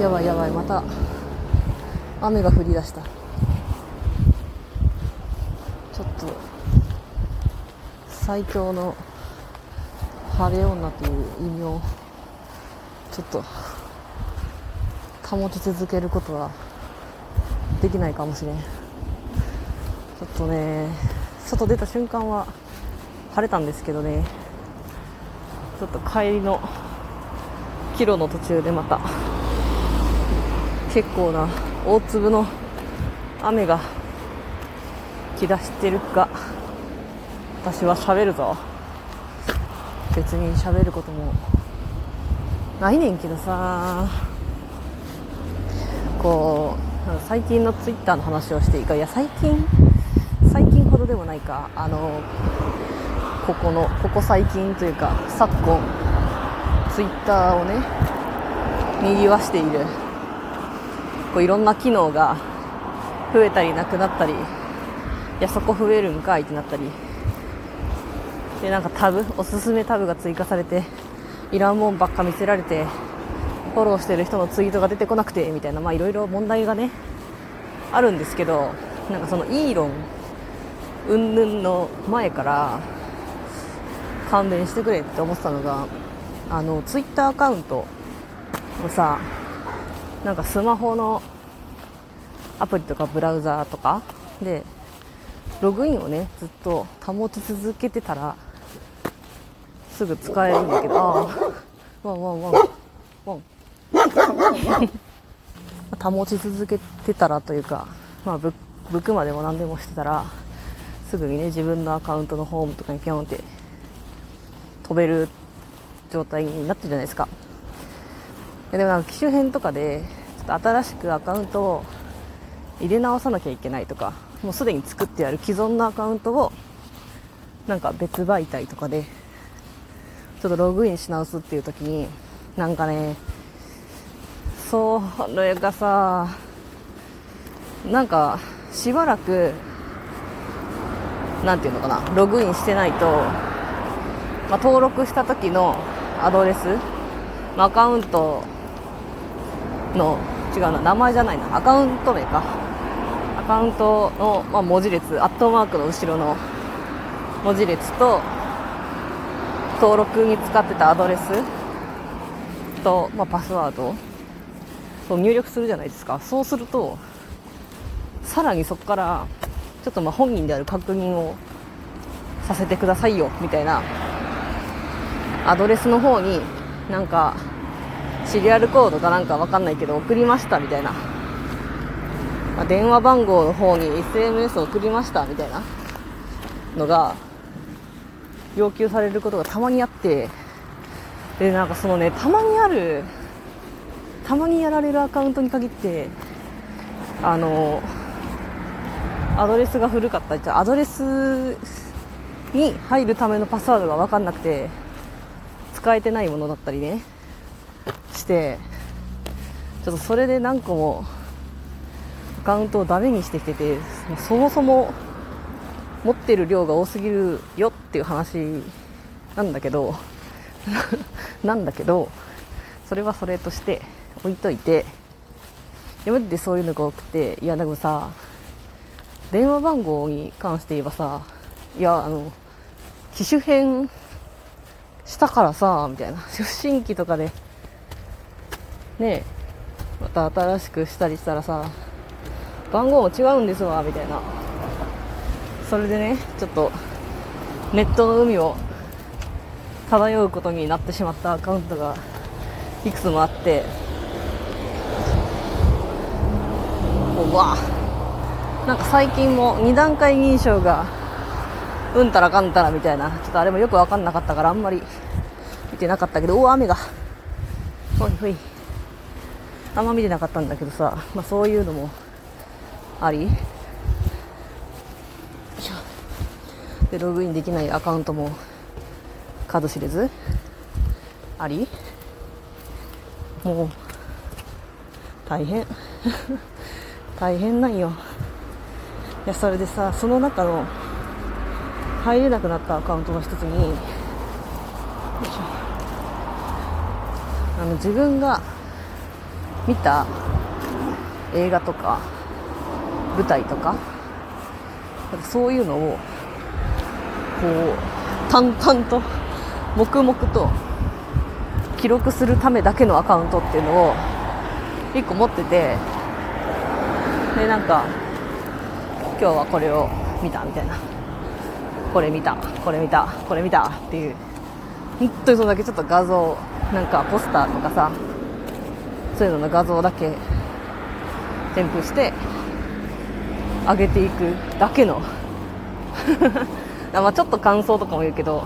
やばいやばいまた雨が降り出した。ちょっと最強の晴れ女という意味をちょっと保ち続けることはできないかもしれん。ちょっとね外出た瞬間は晴れたんですけどね。ちょっと帰りのキロの途中でまた結構な大粒の雨が来だしてるか私は喋るぞ。別に喋ることもないねんけどさ。こう最近のツイッターの話をしていいか。いや最近最近ほどでもないか。あのここのここ最近というか昨今ツイッターをねにぎわしているこういろんな機能が増えたりなくなったりいやそこ増えるんかいってなったりでなんかタブおすすめタブが追加されていらんもんばっか見せられてフォローしてる人のツイートが出てこなくてみたいなまあいろいろ問題がねあるんですけどなんかそのイーロン云々の前から勘弁してくれって思ってたのがあのツイッターアカウントをさなんかスマホのアプリとかブラウザーとかでログインをねずっと保ち続けてたらすぐ使えるんだけどああワンワンワンワン。保ち続けてたらというか、まあ、ブブクまでも何でもしてたらすぐにね自分のアカウントのホームとかにピョンって飛べる状態になってるじゃないですか。でもなんか機種変とかでちょっと新しくアカウントを入れ直さなきゃいけないとかもうすでに作ってある既存のアカウントをなんか別媒体とかでちょっとログインし直すっていう時になんかねそれがさなんかしばらくなんていうのかなログインしてないと、まあ、登録した時のアドレス、まあ、アカウントの違うな名前じゃないな。アカウント名か。アカウントの、まあ、文字列アットマークの後ろの文字列と登録に使ってたアドレスと、まあ、パスワードを入力するじゃないですか。そうするとさらにそこからちょっとまあ本人である確認をさせてくださいよみたいな。アドレスの方になんかシリアルコードかなんかわかんないけど送りましたみたいな、まあ、電話番号の方に SMS 送りましたみたいなのが要求されることがたまにあってでなんかそのねたまにあるたまにやられるアカウントに限ってあのアドレスが古かったりアドレスに入るためのパスワードが分かんなくて使えてないものだったりね。してちょっとそれで何個もアカウントをダメにしてきててそもそも持ってる量が多すぎるよっていう話なんだけど なんだけどそれはそれとして置いといて今までそういうのが多くていやでもさ電話番号に関して言えばさいやあの機種変したからさみたいな。出身機とかでねまた新しくしたりしたらさ番号も違うんですわみたいな。それでねちょっとネットの海を漂うことになってしまったアカウントがいくつもあって。うわ。なんか最近も2段階認証がうんたらかんたらみたいな。ちょっとあれもよく分かんなかったからあんまり見てなかったけどお雨が。ほいほい。あんま見てなかったんだけどさ、まあ、そういうのもあり？でログインできないアカウントも数知れず？あり？もう大変。大変なんよ。いやそれでさその中の入れなくなったアカウントの一つにあの自分が見た？映画とか？舞台とか？かそういうのをこう淡々と黙々と記録するためだけのアカウントっていうのを1個持っててでなんか今日はこれを見たみたいな。これ見たこれ見たこれ見たっていう本当にそれだけちょっと画像なんかポスターとかさそういうのの画像だけ添付して上げていくだけの。まあちょっと感想とかも言うけど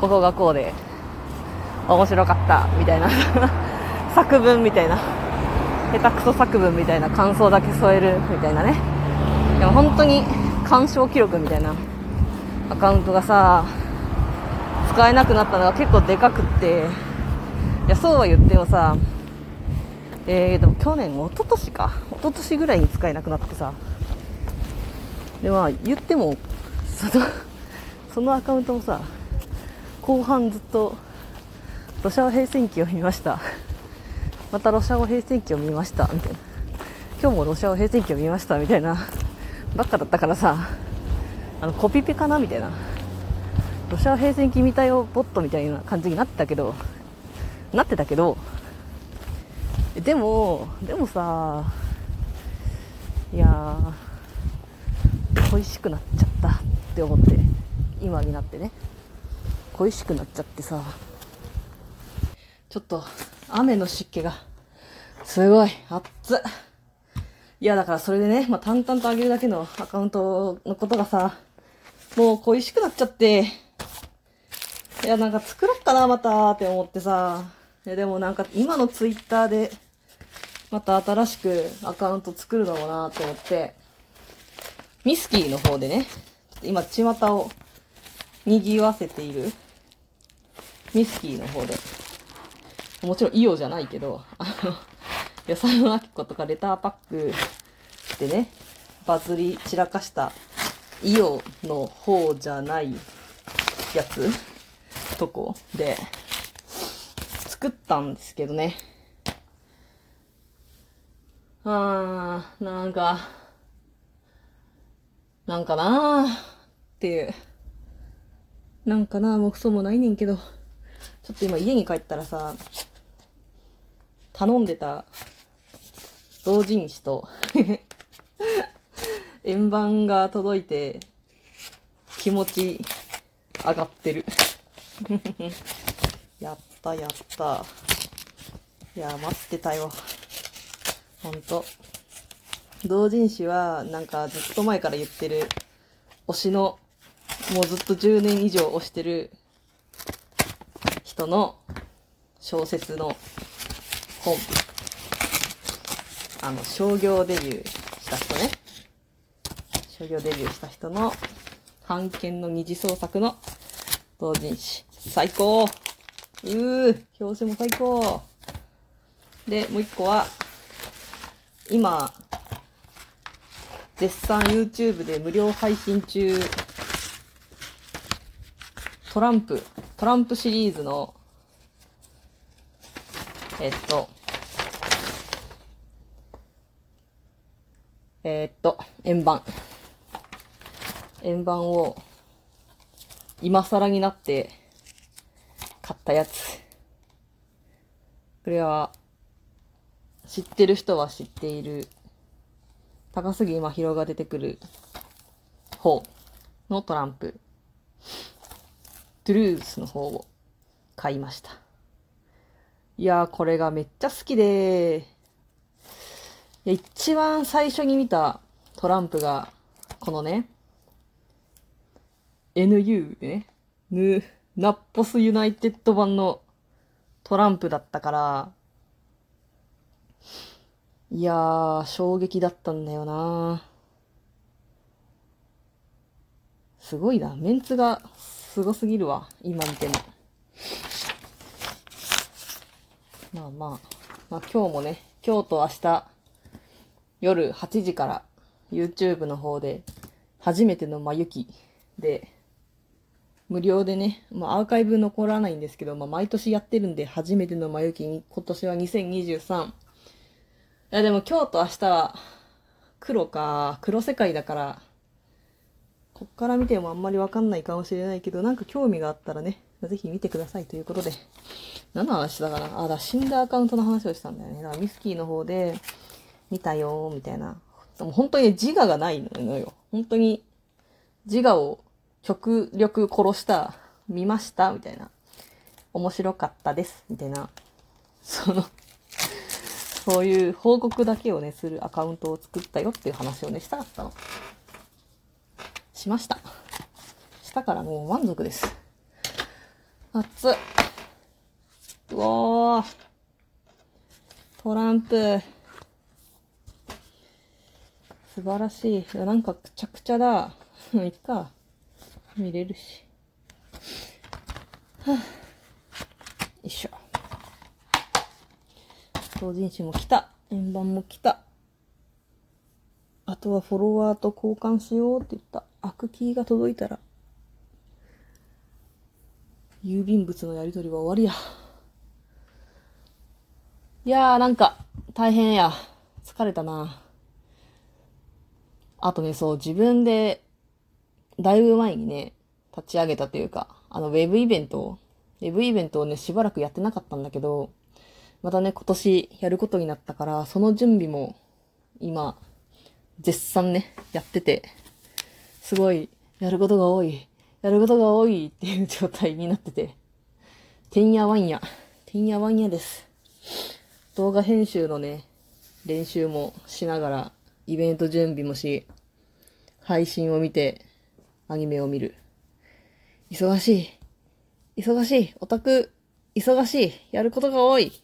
ここがこうで面白かったみたいな。作文みたいな。下手くそ作文みたいな。感想だけ添えるみたいなね。でも本当に鑑賞記録みたいな。アカウントがさ使えなくなったのが結構でかくって。いやそうは言ってもさえー、でも去年一昨年か。一昨年ぐらいに使えなくなってさ。でまあ言ってもその そのアカウントもさ後半ずっとロシア語平戦記を見ました。またロシア語平戦記を見ましたみたいな。今日もロシア語平戦記を見ましたみたいな。ばっかだったからさあのコピペかなみたいな。ロシア平戦記見たよボットみたいな感じになってたけどなってたけどでもでもさいや恋しくなっちゃったって思って今になってね。恋しくなっちゃってさちょっと雨の湿気がすごい熱っ。いやだからそれでね、まあ、淡々と上げるだけのアカウントのことがさもう恋しくなっちゃって。いやなんか作ろっかなまたって思ってさ。いやでもなんか今のツイッターでまた新しくアカウント作るのもなと思って、ミスキーの方でね、今、巷を賑わせている、ミスキーの方で、もちろんイオじゃないけど、あの、野菜のあきことかレターパックでね、バズり散らかしたイオの方じゃないやつとこで作ったんですけどね。あー、なんか、なんかなーっていう。なんかなーもクソもないねんけど、ちょっと今家に帰ったらさ、頼んでた同人誌と 円盤が届いて気持ち上がってる やったやった。いや、待ってたよ。ほんと。同人誌は、なんかずっと前から言ってる、推しの、もうずっと10年以上推してる人の小説の本。あの、商業デビューした人ね。商業デビューした人の、版権の二次創作の同人誌。最高うー表紙も最高で、もう一個は、今、絶賛 YouTube で無料配信中、トランプ、トランプシリーズの、えっと、えっと、円盤。円盤を、今更になって買ったやつ。これは、知ってる人は知っている、高杉真宙が出てくる方のトランプ、トゥルースの方を買いました。いやー、これがめっちゃ好きで、いや一番最初に見たトランプが、このね、NU ね、ヌ、ナッポスユナイテッド版のトランプだったから、いやー、衝撃だったんだよなすごいな。メンツがすごすぎるわ。今見ても。まあまあ。まあ今日もね、今日と明日、夜8時から YouTube の方で、初めてのまゆきで、無料でね、まあアーカイブ残らないんですけど、まあ毎年やってるんで、初めてのまゆきに、今年は2023、いや、でも今日と明日は黒か、黒世界だから、こっから見てもあんまりわかんないかもしれないけど、なんか興味があったらね、ぜひ見てくださいということで。何の話だかな？あ、だ、死んだアカウントの話をしたんだよね。だからミスキーの方で、見たよ、みたいな。でも本当に自我がないのよ。本当に自我を極力殺した、見ました、みたいな。面白かったです、みたいな。その、そういう報告だけをね、するアカウントを作ったよっていう話をね、したかったの。しました。したからもう満足です。熱っ。うおー。トランプ。素晴らしい。いやなんかくちゃくちゃだ。いっか。見れるし。はあ、よいしょ。同人誌も来た。円盤も来た。あとはフォロワーと交換しようって言った。アクキーが届いたら、郵便物のやり取りは終わりや。いやーなんか、大変や。疲れたな。あとね、そう、自分で、だいぶ前にね、立ち上げたというか、あの、ウェブイベントを、ウェブイベントをね、しばらくやってなかったんだけど、またね、今年やることになったから、その準備も、今、絶賛ね、やってて、すごい、やることが多い、やることが多い っていう状態になってて、てんやわんや、てんやわんやです。動画編集のね、練習もしながら、イベント準備もし、配信を見て、アニメを見る。忙しい。忙しい。オタク、忙しい。やることが多い。